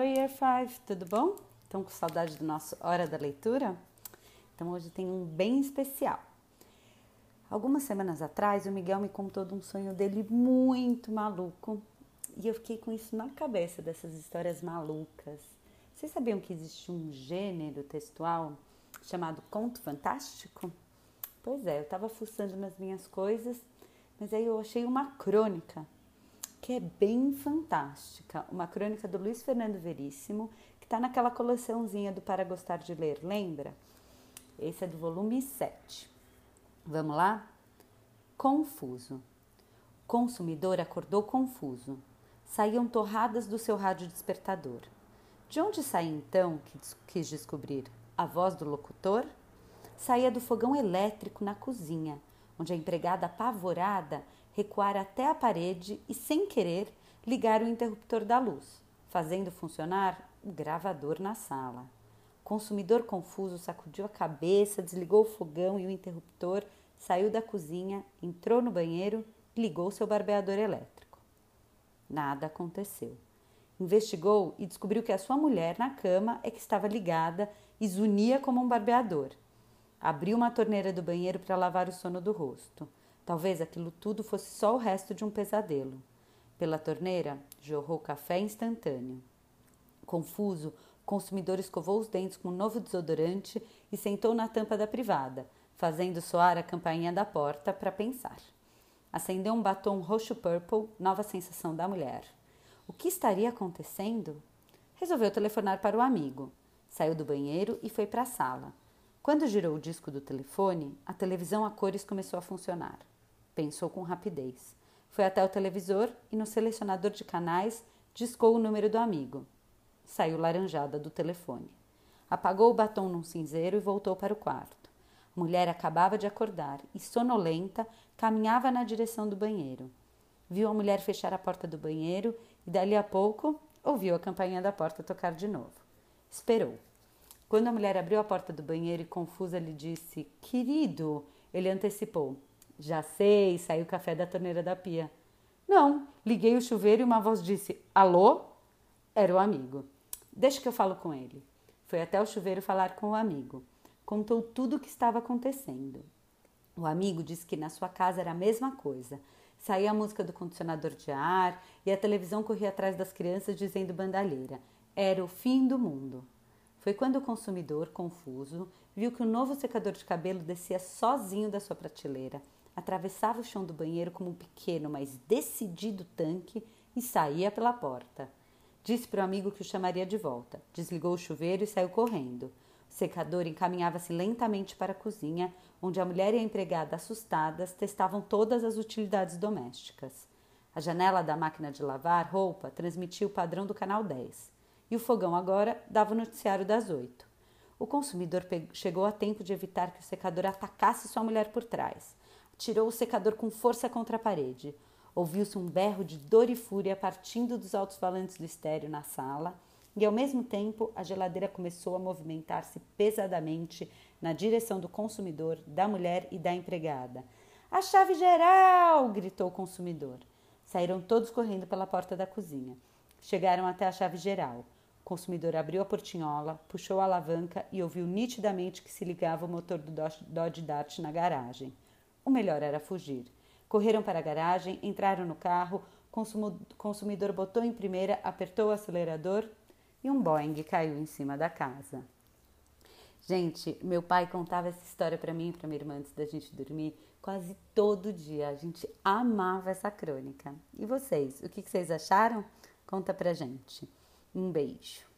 Oi, Year 5, tudo bom? Estão com saudade do nosso Hora da Leitura? Então hoje tem um bem especial. Algumas semanas atrás, o Miguel me contou de um sonho dele muito maluco e eu fiquei com isso na cabeça dessas histórias malucas. Vocês sabiam que existe um gênero textual chamado conto fantástico? Pois é, eu estava fuçando nas minhas coisas, mas aí eu achei uma crônica que é bem fantástica. Uma crônica do Luiz Fernando Veríssimo, que está naquela coleçãozinha do Para Gostar de Ler, lembra? Esse é do volume 7. Vamos lá? Confuso. consumidor acordou confuso. Saíam torradas do seu rádio despertador. De onde saía então, que quis descobrir? A voz do locutor? Saía do fogão elétrico na cozinha, onde a empregada apavorada recuar até a parede e, sem querer, ligar o interruptor da luz, fazendo funcionar o gravador na sala. O consumidor confuso sacudiu a cabeça, desligou o fogão e o interruptor, saiu da cozinha, entrou no banheiro e ligou seu barbeador elétrico. Nada aconteceu. Investigou e descobriu que a sua mulher na cama é que estava ligada e zunia como um barbeador. Abriu uma torneira do banheiro para lavar o sono do rosto. Talvez aquilo tudo fosse só o resto de um pesadelo. Pela torneira, jorrou café instantâneo. Confuso, o consumidor escovou os dentes com um novo desodorante e sentou na tampa da privada, fazendo soar a campainha da porta para pensar. Acendeu um batom roxo-purple, nova sensação da mulher. O que estaria acontecendo? Resolveu telefonar para o amigo. Saiu do banheiro e foi para a sala. Quando girou o disco do telefone, a televisão a cores começou a funcionar pensou com rapidez. Foi até o televisor e no selecionador de canais discou o número do amigo. Saiu laranjada do telefone. Apagou o batom num cinzeiro e voltou para o quarto. A mulher acabava de acordar e, sonolenta, caminhava na direção do banheiro. Viu a mulher fechar a porta do banheiro e, dali a pouco, ouviu a campainha da porta tocar de novo. Esperou. Quando a mulher abriu a porta do banheiro e confusa lhe disse: Querido, ele antecipou: já sei, saiu o café da torneira da pia. Não, liguei o chuveiro e uma voz disse: Alô? Era o amigo. Deixa que eu falo com ele. Foi até o chuveiro falar com o amigo. Contou tudo o que estava acontecendo. O amigo disse que na sua casa era a mesma coisa. Saía a música do condicionador de ar e a televisão corria atrás das crianças dizendo bandalheira. Era o fim do mundo. Foi quando o consumidor, confuso, viu que o novo secador de cabelo descia sozinho da sua prateleira atravessava o chão do banheiro como um pequeno, mas decidido tanque e saía pela porta. Disse para o amigo que o chamaria de volta. Desligou o chuveiro e saiu correndo. O secador encaminhava-se lentamente para a cozinha, onde a mulher e a empregada, assustadas, testavam todas as utilidades domésticas. A janela da máquina de lavar roupa transmitia o padrão do canal 10 e o fogão agora dava o noticiário das 8. O consumidor chegou a tempo de evitar que o secador atacasse sua mulher por trás tirou o secador com força contra a parede. Ouviu-se um berro de dor e fúria partindo dos altos falantes do estéreo na sala, e ao mesmo tempo a geladeira começou a movimentar-se pesadamente na direção do consumidor, da mulher e da empregada. A chave geral! gritou o consumidor. Saíram todos correndo pela porta da cozinha. Chegaram até a chave geral. Consumidor abriu a portinhola, puxou a alavanca e ouviu nitidamente que se ligava o motor do Dodge Dart na garagem. O melhor era fugir. Correram para a garagem, entraram no carro, o consumidor botou em primeira, apertou o acelerador e um Boeing caiu em cima da casa. Gente, meu pai contava essa história para mim e para minha irmã antes da gente dormir quase todo dia. A gente amava essa crônica. E vocês, o que vocês acharam? Conta pra gente. Um beijo.